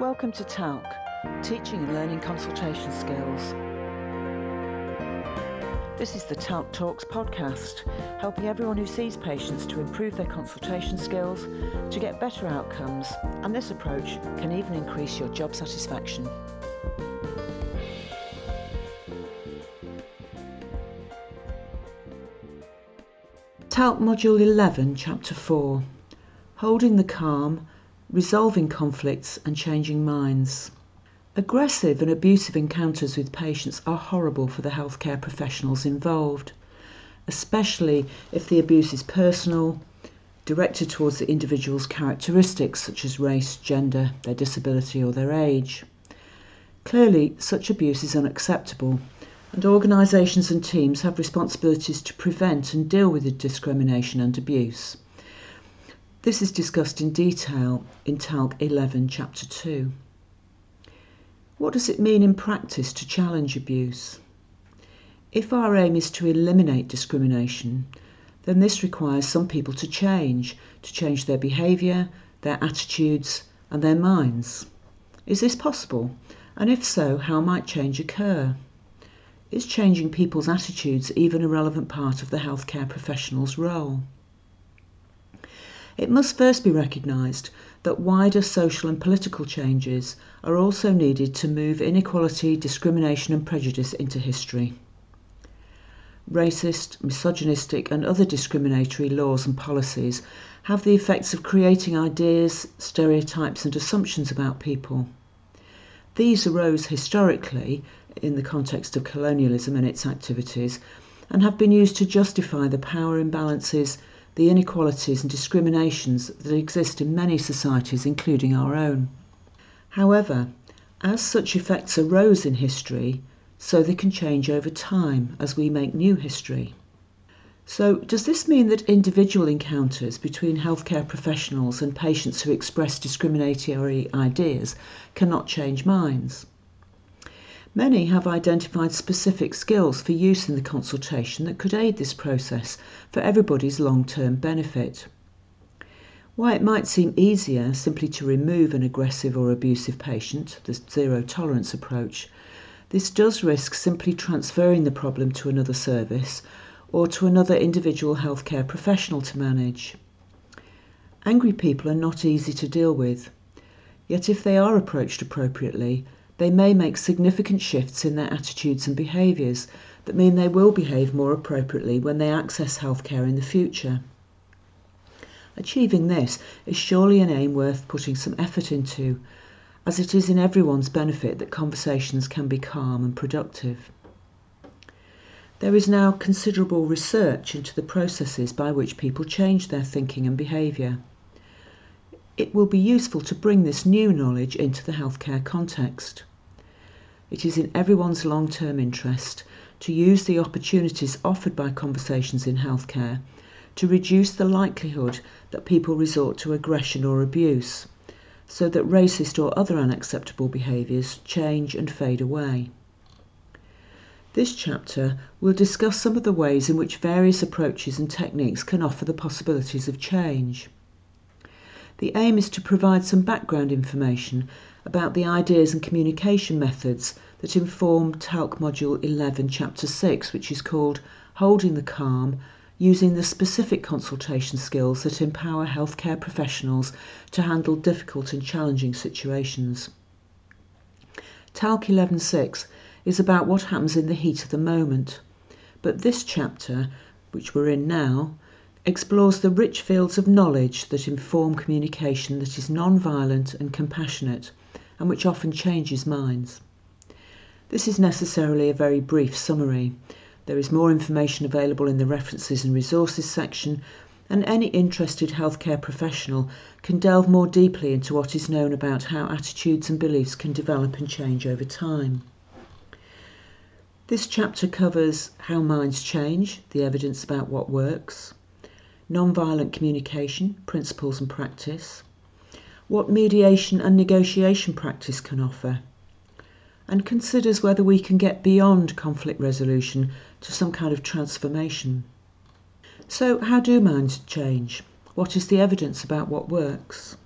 Welcome to TALC, Teaching and Learning Consultation Skills. This is the TALC Talks podcast, helping everyone who sees patients to improve their consultation skills, to get better outcomes, and this approach can even increase your job satisfaction. TALC Module 11, Chapter 4 Holding the Calm resolving conflicts and changing minds. Aggressive and abusive encounters with patients are horrible for the healthcare professionals involved, especially if the abuse is personal, directed towards the individual's characteristics such as race, gender, their disability, or their age. Clearly, such abuse is unacceptable, and organisations and teams have responsibilities to prevent and deal with the discrimination and abuse. This is discussed in detail in TALC 11, Chapter 2. What does it mean in practice to challenge abuse? If our aim is to eliminate discrimination, then this requires some people to change, to change their behaviour, their attitudes, and their minds. Is this possible? And if so, how might change occur? Is changing people's attitudes even a relevant part of the healthcare professional's role? It must first be recognised that wider social and political changes are also needed to move inequality, discrimination, and prejudice into history. Racist, misogynistic, and other discriminatory laws and policies have the effects of creating ideas, stereotypes, and assumptions about people. These arose historically in the context of colonialism and its activities and have been used to justify the power imbalances, the inequalities and discriminations that exist in many societies, including our own. However, as such effects arose in history, so they can change over time as we make new history. So, does this mean that individual encounters between healthcare professionals and patients who express discriminatory ideas cannot change minds? Many have identified specific skills for use in the consultation that could aid this process for everybody's long term benefit. While it might seem easier simply to remove an aggressive or abusive patient, the zero tolerance approach, this does risk simply transferring the problem to another service or to another individual healthcare professional to manage. Angry people are not easy to deal with, yet, if they are approached appropriately, they may make significant shifts in their attitudes and behaviours that mean they will behave more appropriately when they access healthcare in the future. Achieving this is surely an aim worth putting some effort into, as it is in everyone's benefit that conversations can be calm and productive. There is now considerable research into the processes by which people change their thinking and behaviour. It will be useful to bring this new knowledge into the healthcare context. It is in everyone's long term interest to use the opportunities offered by conversations in healthcare to reduce the likelihood that people resort to aggression or abuse, so that racist or other unacceptable behaviours change and fade away. This chapter will discuss some of the ways in which various approaches and techniques can offer the possibilities of change. The aim is to provide some background information about the ideas and communication methods that inform TALC Module 11, Chapter 6, which is called Holding the Calm Using the Specific Consultation Skills that Empower Healthcare Professionals to Handle Difficult and Challenging Situations. TALC 11.6 is about what happens in the heat of the moment, but this chapter, which we're in now, explores the rich fields of knowledge that inform communication that is non-violent and compassionate and which often changes minds. This is necessarily a very brief summary. There is more information available in the References and Resources section, and any interested healthcare professional can delve more deeply into what is known about how attitudes and beliefs can develop and change over time. This chapter covers how minds change, the evidence about what works, non-violent communication, principles and practice, what mediation and negotiation practice can offer, and considers whether we can get beyond conflict resolution to some kind of transformation. So, how do minds change? What is the evidence about what works?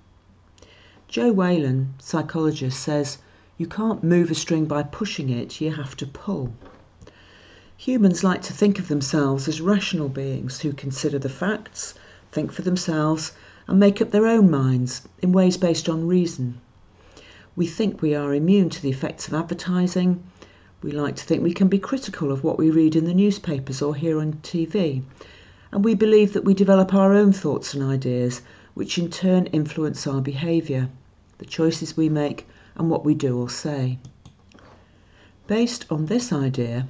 Joe Whalen, psychologist, says you can't move a string by pushing it, you have to pull. Humans like to think of themselves as rational beings who consider the facts, think for themselves, and make up their own minds in ways based on reason. We think we are immune to the effects of advertising. We like to think we can be critical of what we read in the newspapers or hear on TV. And we believe that we develop our own thoughts and ideas, which in turn influence our behaviour, the choices we make, and what we do or say. Based on this idea,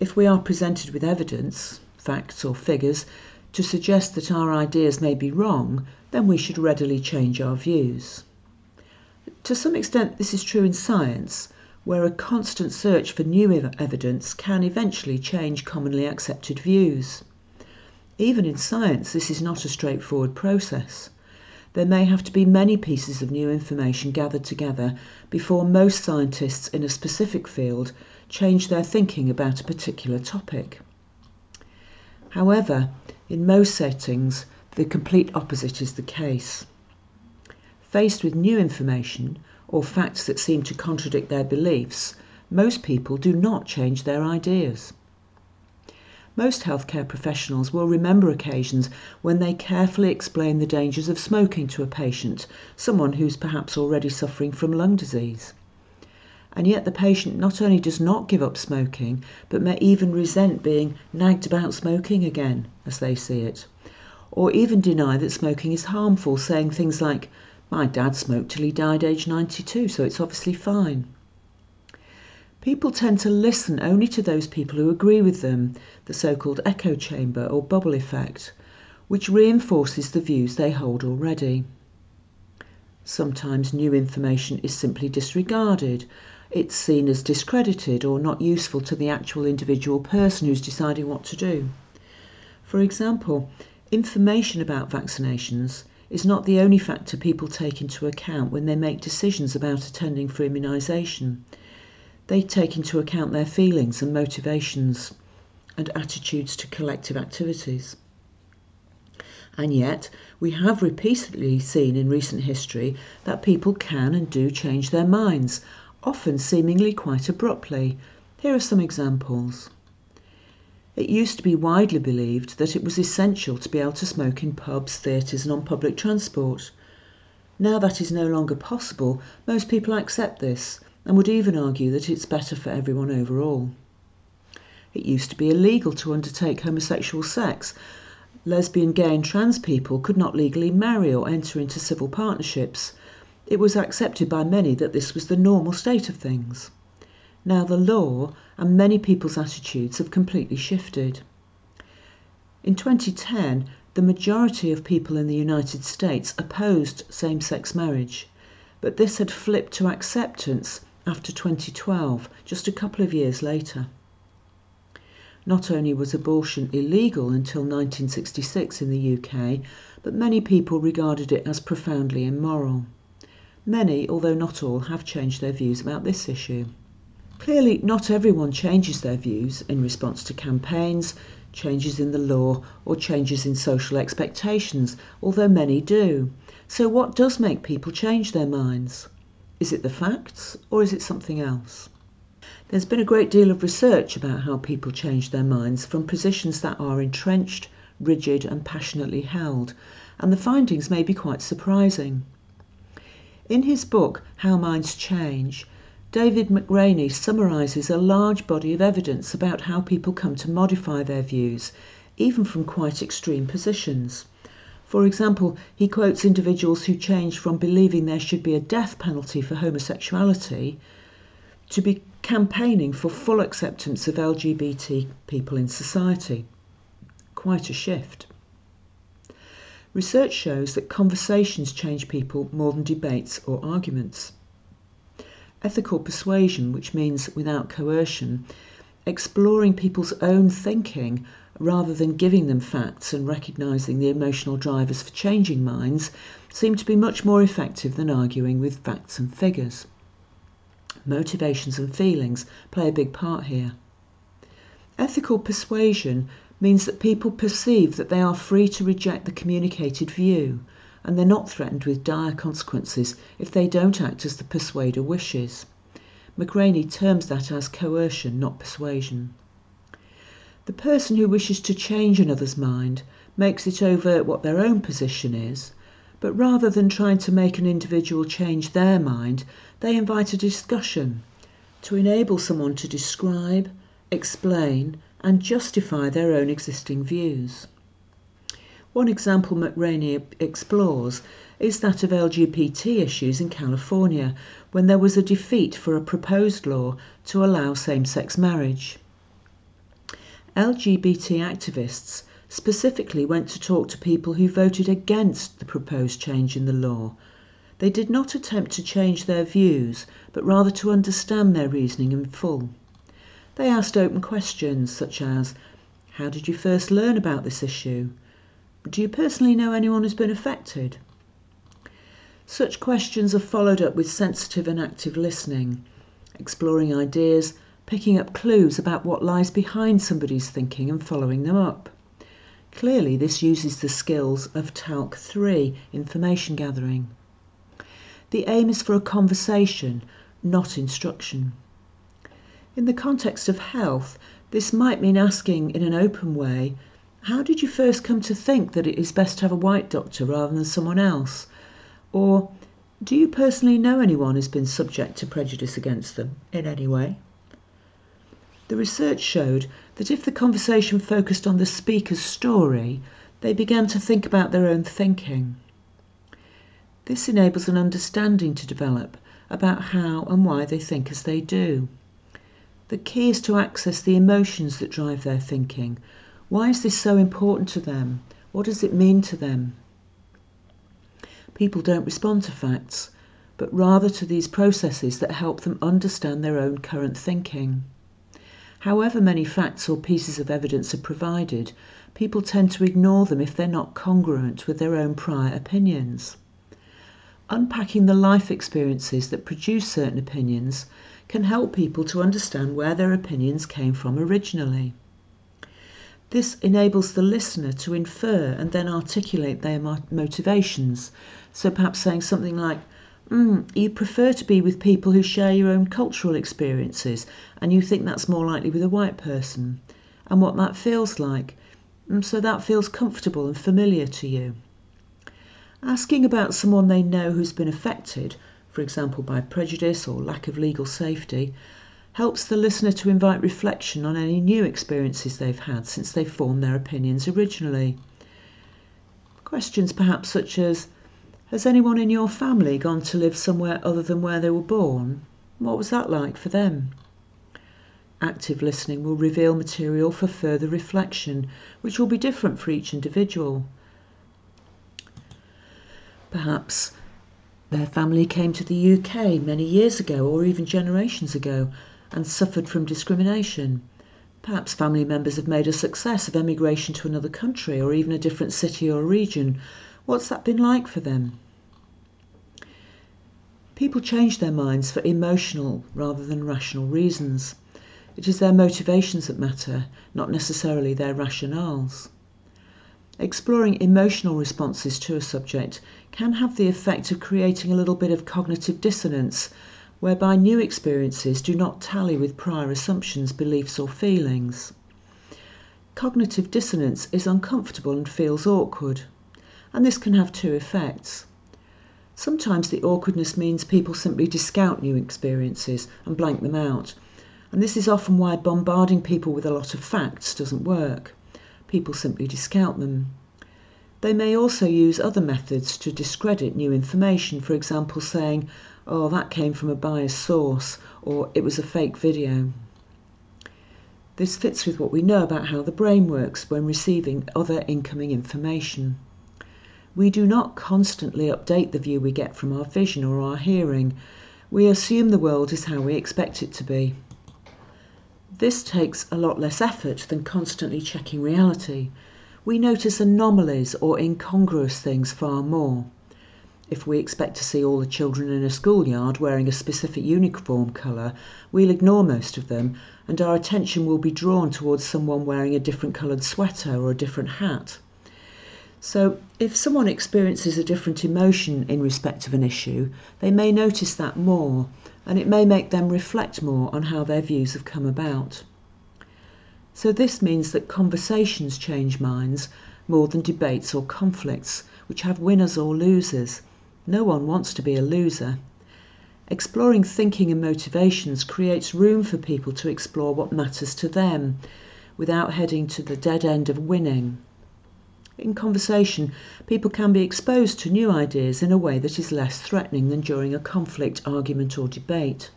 if we are presented with evidence, facts or figures, to suggest that our ideas may be wrong, then we should readily change our views. To some extent, this is true in science, where a constant search for new evidence can eventually change commonly accepted views. Even in science, this is not a straightforward process. There may have to be many pieces of new information gathered together before most scientists in a specific field change their thinking about a particular topic. However, in most settings, the complete opposite is the case. Faced with new information or facts that seem to contradict their beliefs, most people do not change their ideas. Most healthcare professionals will remember occasions when they carefully explain the dangers of smoking to a patient, someone who's perhaps already suffering from lung disease. And yet the patient not only does not give up smoking, but may even resent being nagged about smoking again, as they see it. Or even deny that smoking is harmful, saying things like, My dad smoked till he died aged 92, so it's obviously fine. People tend to listen only to those people who agree with them, the so called echo chamber or bubble effect, which reinforces the views they hold already. Sometimes new information is simply disregarded it's seen as discredited or not useful to the actual individual person who's deciding what to do. For example, information about vaccinations is not the only factor people take into account when they make decisions about attending for immunisation. They take into account their feelings and motivations and attitudes to collective activities. And yet, we have repeatedly seen in recent history that people can and do change their minds often seemingly quite abruptly. Here are some examples. It used to be widely believed that it was essential to be able to smoke in pubs, theatres, and on public transport. Now that is no longer possible, most people accept this and would even argue that it's better for everyone overall. It used to be illegal to undertake homosexual sex. Lesbian, gay, and trans people could not legally marry or enter into civil partnerships. It was accepted by many that this was the normal state of things. Now the law and many people's attitudes have completely shifted. In 2010, the majority of people in the United States opposed same sex marriage, but this had flipped to acceptance after 2012, just a couple of years later. Not only was abortion illegal until 1966 in the UK, but many people regarded it as profoundly immoral. Many, although not all, have changed their views about this issue. Clearly, not everyone changes their views in response to campaigns, changes in the law, or changes in social expectations, although many do. So, what does make people change their minds? Is it the facts, or is it something else? There's been a great deal of research about how people change their minds from positions that are entrenched, rigid, and passionately held, and the findings may be quite surprising. In his book, How Minds Change, David McRaney summarizes a large body of evidence about how people come to modify their views, even from quite extreme positions. For example, he quotes individuals who changed from believing there should be a death penalty for homosexuality to be campaigning for full acceptance of LGBT people in society. Quite a shift. Research shows that conversations change people more than debates or arguments. Ethical persuasion, which means without coercion, exploring people's own thinking rather than giving them facts and recognizing the emotional drivers for changing minds, seem to be much more effective than arguing with facts and figures. Motivations and feelings play a big part here. Ethical persuasion means that people perceive that they are free to reject the communicated view and they're not threatened with dire consequences if they don't act as the persuader wishes. McRaney terms that as coercion, not persuasion. The person who wishes to change another's mind makes it over what their own position is, but rather than trying to make an individual change their mind, they invite a discussion to enable someone to describe, explain, and justify their own existing views. One example McRaney explores is that of LGBT issues in California when there was a defeat for a proposed law to allow same sex marriage. LGBT activists specifically went to talk to people who voted against the proposed change in the law. They did not attempt to change their views, but rather to understand their reasoning in full. They asked open questions such as How did you first learn about this issue? Do you personally know anyone who's been affected? Such questions are followed up with sensitive and active listening, exploring ideas picking up clues about what lies behind somebody's thinking and following them up. Clearly, this uses the skills of TALC 3 information gathering. The aim is for a conversation, not instruction. In the context of health, this might mean asking in an open way, How did you first come to think that it is best to have a white doctor rather than someone else? Or, Do you personally know anyone who's been subject to prejudice against them in any way? The research showed that if the conversation focused on the speaker's story, they began to think about their own thinking. This enables an understanding to develop about how and why they think as they do. The key is to access the emotions that drive their thinking. Why is this so important to them? What does it mean to them? People don't respond to facts, but rather to these processes that help them understand their own current thinking. However many facts or pieces of evidence are provided, people tend to ignore them if they're not congruent with their own prior opinions. Unpacking the life experiences that produce certain opinions can help people to understand where their opinions came from originally. This enables the listener to infer and then articulate their motivations. So perhaps saying something like, Mm, you prefer to be with people who share your own cultural experiences, and you think that's more likely with a white person, and what that feels like. Mm, so that feels comfortable and familiar to you. Asking about someone they know who's been affected, for example by prejudice or lack of legal safety, helps the listener to invite reflection on any new experiences they've had since they formed their opinions originally. Questions perhaps such as has anyone in your family gone to live somewhere other than where they were born? What was that like for them? Active listening will reveal material for further reflection, which will be different for each individual. Perhaps their family came to the UK many years ago or even generations ago and suffered from discrimination. Perhaps family members have made a success of emigration to another country or even a different city or region. What's that been like for them? People change their minds for emotional rather than rational reasons. It is their motivations that matter, not necessarily their rationales. Exploring emotional responses to a subject can have the effect of creating a little bit of cognitive dissonance, whereby new experiences do not tally with prior assumptions, beliefs, or feelings. Cognitive dissonance is uncomfortable and feels awkward, and this can have two effects. Sometimes the awkwardness means people simply discount new experiences and blank them out. And this is often why bombarding people with a lot of facts doesn't work. People simply discount them. They may also use other methods to discredit new information, for example, saying, oh, that came from a biased source, or it was a fake video. This fits with what we know about how the brain works when receiving other incoming information. We do not constantly update the view we get from our vision or our hearing. We assume the world is how we expect it to be. This takes a lot less effort than constantly checking reality. We notice anomalies or incongruous things far more. If we expect to see all the children in a schoolyard wearing a specific uniform colour, we'll ignore most of them and our attention will be drawn towards someone wearing a different coloured sweater or a different hat. So, if someone experiences a different emotion in respect of an issue, they may notice that more, and it may make them reflect more on how their views have come about. So, this means that conversations change minds more than debates or conflicts, which have winners or losers. No one wants to be a loser. Exploring thinking and motivations creates room for people to explore what matters to them without heading to the dead end of winning. In conversation, people can be exposed to new ideas in a way that is less threatening than during a conflict, argument, or debate.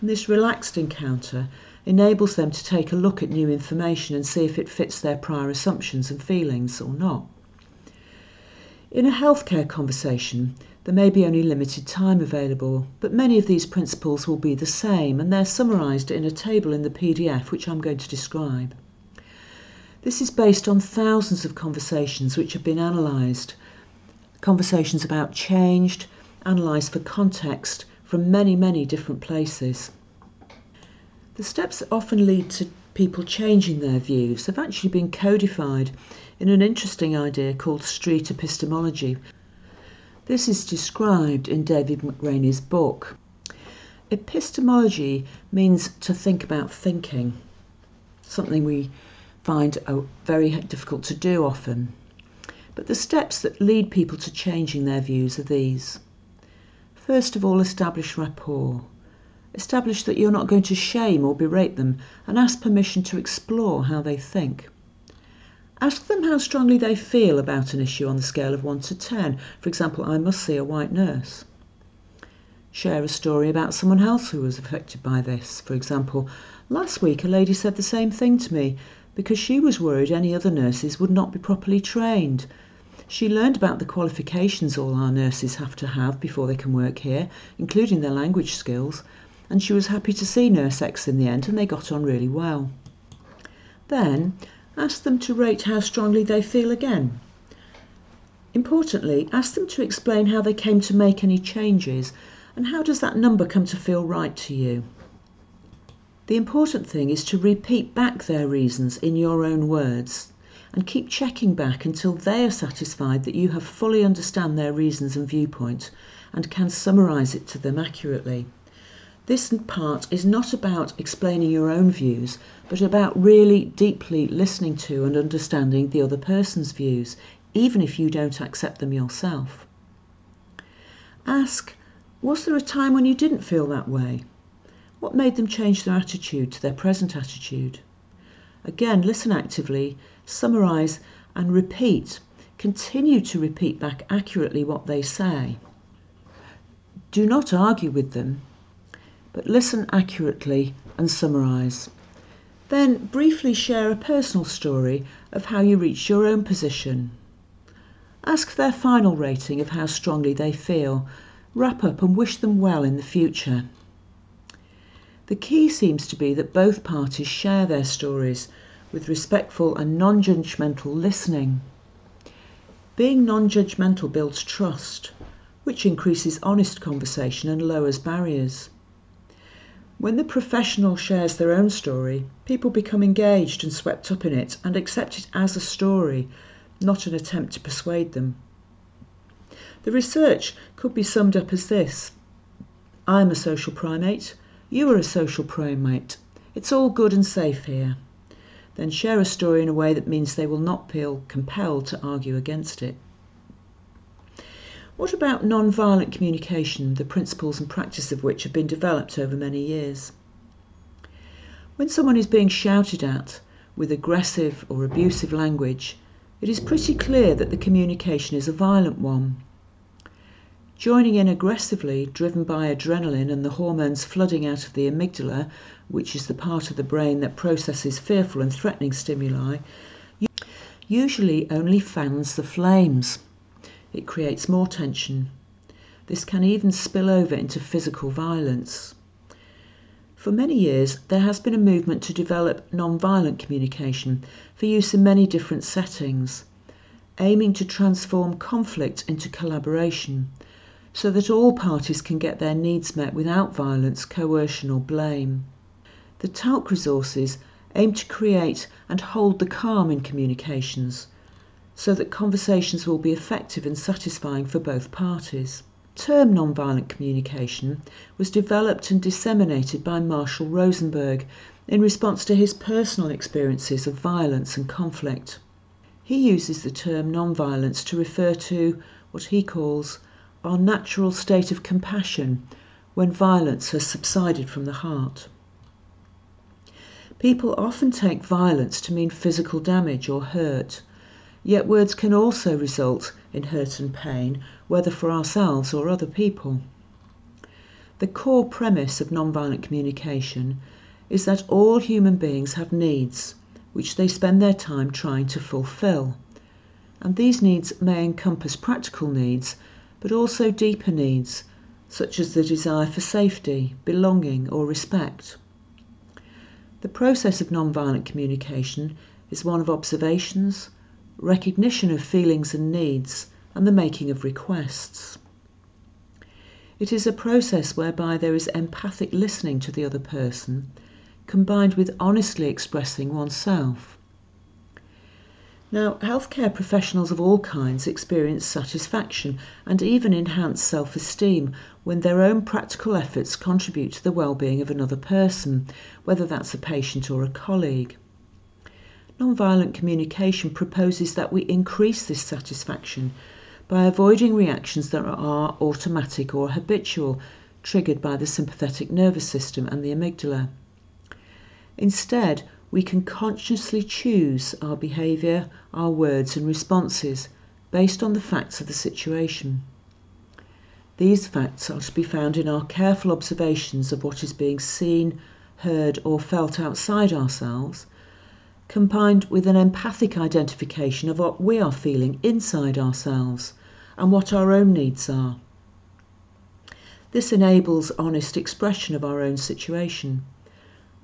And this relaxed encounter enables them to take a look at new information and see if it fits their prior assumptions and feelings or not. In a healthcare conversation, there may be only limited time available, but many of these principles will be the same and they're summarised in a table in the PDF which I'm going to describe. This is based on thousands of conversations which have been analysed. Conversations about changed, analysed for context from many, many different places. The steps that often lead to people changing their views have actually been codified in an interesting idea called street epistemology. This is described in David McRaney's book. Epistemology means to think about thinking, something we find very difficult to do often. But the steps that lead people to changing their views are these. First of all, establish rapport. Establish that you're not going to shame or berate them and ask permission to explore how they think. Ask them how strongly they feel about an issue on the scale of 1 to 10. For example, I must see a white nurse. Share a story about someone else who was affected by this. For example, last week a lady said the same thing to me because she was worried any other nurses would not be properly trained. She learned about the qualifications all our nurses have to have before they can work here, including their language skills, and she was happy to see Nurse X in the end and they got on really well. Then ask them to rate how strongly they feel again. Importantly, ask them to explain how they came to make any changes and how does that number come to feel right to you. The important thing is to repeat back their reasons in your own words and keep checking back until they are satisfied that you have fully understand their reasons and viewpoint and can summarize it to them accurately. This part is not about explaining your own views, but about really deeply listening to and understanding the other person's views, even if you don't accept them yourself. Ask, was there a time when you didn't feel that way? What made them change their attitude to their present attitude? Again, listen actively, summarize, and repeat. Continue to repeat back accurately what they say. Do not argue with them, but listen accurately and summarize. Then briefly share a personal story of how you reached your own position. Ask their final rating of how strongly they feel. Wrap up and wish them well in the future. The key seems to be that both parties share their stories with respectful and non judgmental listening. Being non judgmental builds trust, which increases honest conversation and lowers barriers. When the professional shares their own story, people become engaged and swept up in it and accept it as a story, not an attempt to persuade them. The research could be summed up as this I'm a social primate. You are a social primate. It's all good and safe here. Then share a story in a way that means they will not feel compelled to argue against it. What about non-violent communication, the principles and practice of which have been developed over many years? When someone is being shouted at with aggressive or abusive language, it is pretty clear that the communication is a violent one. Joining in aggressively, driven by adrenaline and the hormones flooding out of the amygdala, which is the part of the brain that processes fearful and threatening stimuli, usually only fans the flames. It creates more tension. This can even spill over into physical violence. For many years, there has been a movement to develop non-violent communication for use in many different settings, aiming to transform conflict into collaboration so that all parties can get their needs met without violence, coercion, or blame. The TALC resources aim to create and hold the calm in communications, so that conversations will be effective and satisfying for both parties. Term nonviolent communication was developed and disseminated by Marshall Rosenberg in response to his personal experiences of violence and conflict. He uses the term nonviolence to refer to what he calls our natural state of compassion when violence has subsided from the heart. People often take violence to mean physical damage or hurt, yet words can also result in hurt and pain, whether for ourselves or other people. The core premise of nonviolent communication is that all human beings have needs which they spend their time trying to fulfill. And these needs may encompass practical needs, but also deeper needs, such as the desire for safety, belonging, or respect. The process of nonviolent communication is one of observations, recognition of feelings and needs, and the making of requests. It is a process whereby there is empathic listening to the other person, combined with honestly expressing oneself. Now, healthcare professionals of all kinds experience satisfaction and even enhanced self esteem when their own practical efforts contribute to the well-being of another person, whether that's a patient or a colleague. Nonviolent communication proposes that we increase this satisfaction by avoiding reactions that are automatic or habitual, triggered by the sympathetic nervous system and the amygdala. Instead, we can consciously choose our behaviour, our words, and responses based on the facts of the situation. These facts are to be found in our careful observations of what is being seen, heard, or felt outside ourselves, combined with an empathic identification of what we are feeling inside ourselves and what our own needs are. This enables honest expression of our own situation.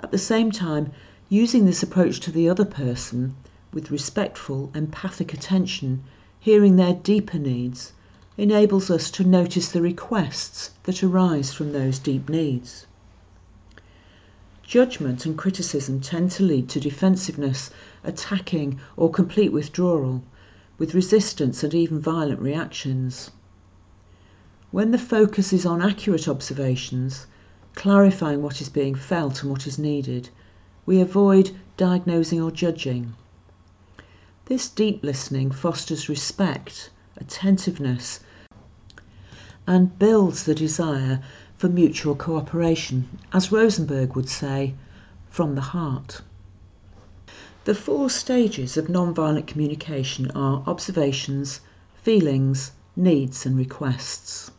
At the same time, Using this approach to the other person with respectful, empathic attention, hearing their deeper needs, enables us to notice the requests that arise from those deep needs. Judgment and criticism tend to lead to defensiveness, attacking, or complete withdrawal, with resistance and even violent reactions. When the focus is on accurate observations, clarifying what is being felt and what is needed, we avoid diagnosing or judging. This deep listening fosters respect, attentiveness, and builds the desire for mutual cooperation, as Rosenberg would say, from the heart. The four stages of nonviolent communication are observations, feelings, needs, and requests.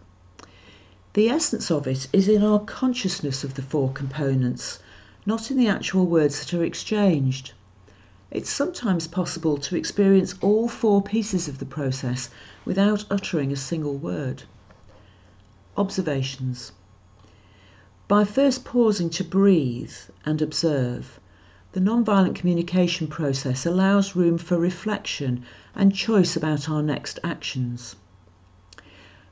The essence of it is in our consciousness of the four components not in the actual words that are exchanged. It's sometimes possible to experience all four pieces of the process without uttering a single word. Observations. By first pausing to breathe and observe, the nonviolent communication process allows room for reflection and choice about our next actions.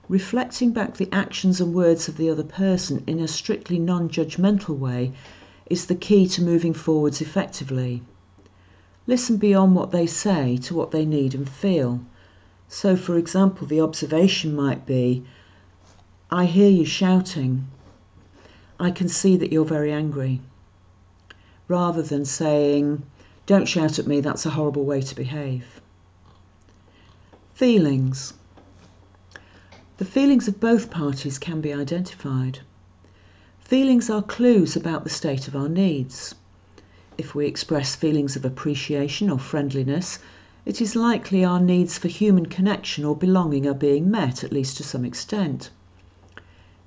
Reflecting back the actions and words of the other person in a strictly non judgmental way is the key to moving forwards effectively. Listen beyond what they say to what they need and feel. So, for example, the observation might be I hear you shouting. I can see that you're very angry. Rather than saying, Don't shout at me, that's a horrible way to behave. Feelings. The feelings of both parties can be identified. Feelings are clues about the state of our needs. If we express feelings of appreciation or friendliness, it is likely our needs for human connection or belonging are being met, at least to some extent.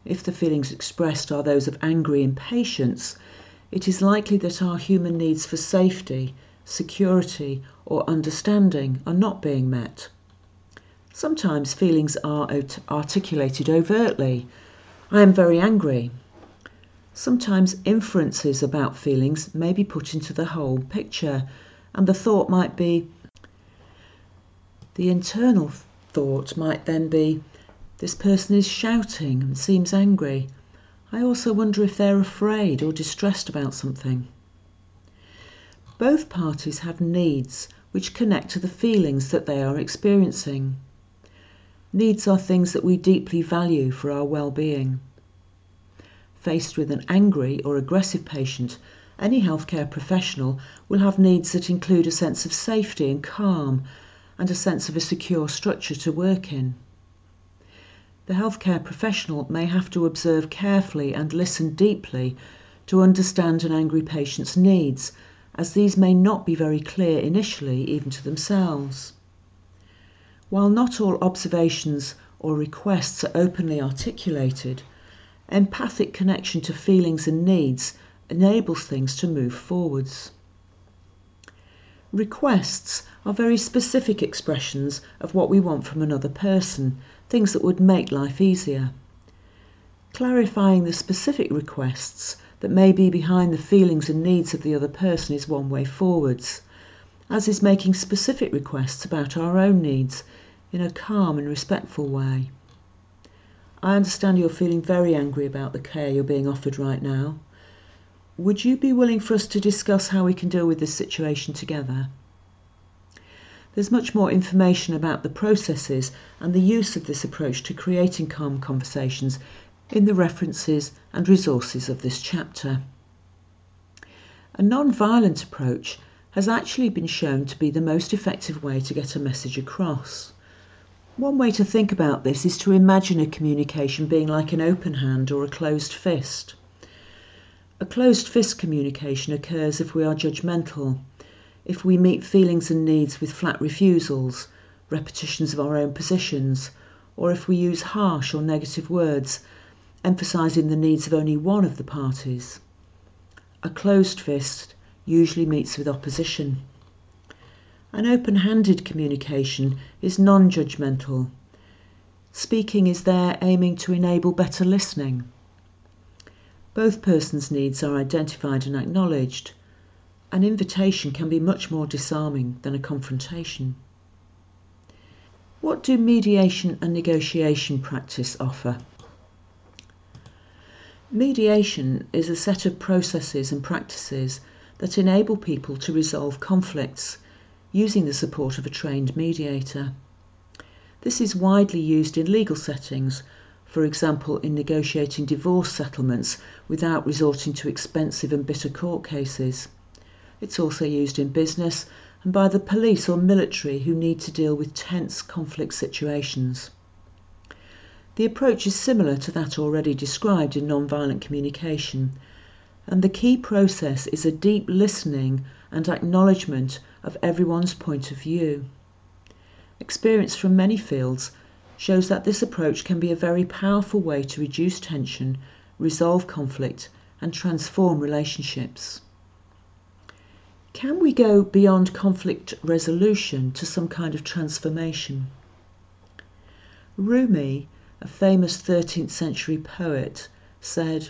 If the feelings expressed are those of angry impatience, it is likely that our human needs for safety, security, or understanding are not being met. Sometimes feelings are articulated overtly. I am very angry. Sometimes inferences about feelings may be put into the whole picture, and the thought might be the internal thought might then be this person is shouting and seems angry. I also wonder if they're afraid or distressed about something. Both parties have needs which connect to the feelings that they are experiencing. Needs are things that we deeply value for our well-being. Faced with an angry or aggressive patient, any healthcare professional will have needs that include a sense of safety and calm and a sense of a secure structure to work in. The healthcare professional may have to observe carefully and listen deeply to understand an angry patient's needs, as these may not be very clear initially, even to themselves. While not all observations or requests are openly articulated, empathic connection to feelings and needs enables things to move forwards. Requests are very specific expressions of what we want from another person, things that would make life easier. Clarifying the specific requests that may be behind the feelings and needs of the other person is one way forwards, as is making specific requests about our own needs in a calm and respectful way. I understand you're feeling very angry about the care you're being offered right now. Would you be willing for us to discuss how we can deal with this situation together? There's much more information about the processes and the use of this approach to creating calm conversations in the references and resources of this chapter. A non violent approach has actually been shown to be the most effective way to get a message across. One way to think about this is to imagine a communication being like an open hand or a closed fist. A closed fist communication occurs if we are judgmental, if we meet feelings and needs with flat refusals, repetitions of our own positions, or if we use harsh or negative words, emphasizing the needs of only one of the parties. A closed fist usually meets with opposition. An open handed communication is non judgmental. Speaking is there aiming to enable better listening. Both persons' needs are identified and acknowledged. An invitation can be much more disarming than a confrontation. What do mediation and negotiation practice offer? Mediation is a set of processes and practices that enable people to resolve conflicts using the support of a trained mediator. This is widely used in legal settings, for example, in negotiating divorce settlements without resorting to expensive and bitter court cases. It's also used in business and by the police or military who need to deal with tense conflict situations. The approach is similar to that already described in nonviolent communication, and the key process is a deep listening and acknowledgement of everyone's point of view. Experience from many fields shows that this approach can be a very powerful way to reduce tension, resolve conflict, and transform relationships. Can we go beyond conflict resolution to some kind of transformation? Rumi, a famous 13th century poet, said,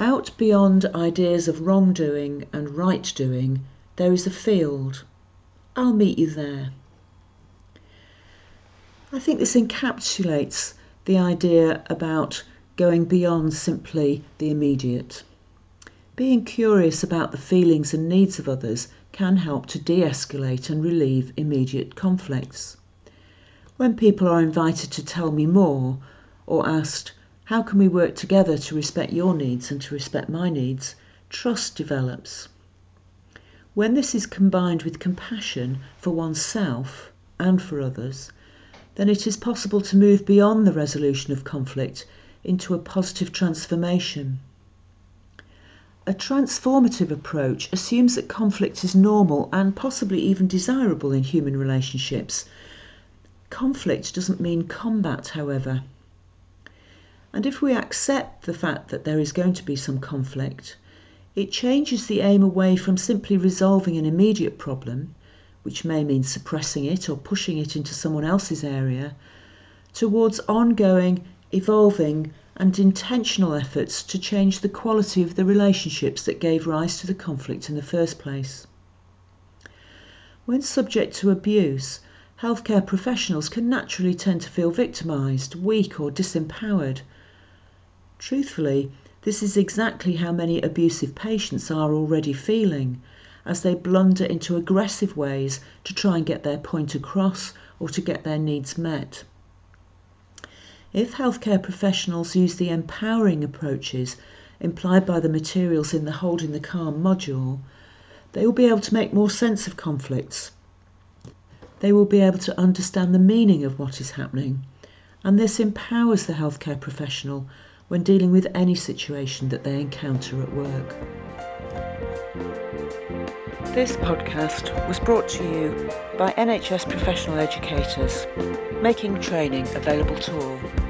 Out beyond ideas of wrongdoing and right doing there is a field. I'll meet you there. I think this encapsulates the idea about going beyond simply the immediate. Being curious about the feelings and needs of others can help to de escalate and relieve immediate conflicts. When people are invited to tell me more or asked, How can we work together to respect your needs and to respect my needs? trust develops. When this is combined with compassion for oneself and for others, then it is possible to move beyond the resolution of conflict into a positive transformation. A transformative approach assumes that conflict is normal and possibly even desirable in human relationships. Conflict doesn't mean combat, however. And if we accept the fact that there is going to be some conflict, it changes the aim away from simply resolving an immediate problem, which may mean suppressing it or pushing it into someone else's area, towards ongoing, evolving, and intentional efforts to change the quality of the relationships that gave rise to the conflict in the first place. When subject to abuse, healthcare professionals can naturally tend to feel victimised, weak, or disempowered. Truthfully, this is exactly how many abusive patients are already feeling, as they blunder into aggressive ways to try and get their point across or to get their needs met. If healthcare professionals use the empowering approaches implied by the materials in the Holding the Calm module, they will be able to make more sense of conflicts. They will be able to understand the meaning of what is happening, and this empowers the healthcare professional when dealing with any situation that they encounter at work. This podcast was brought to you by NHS professional educators, making training available to all.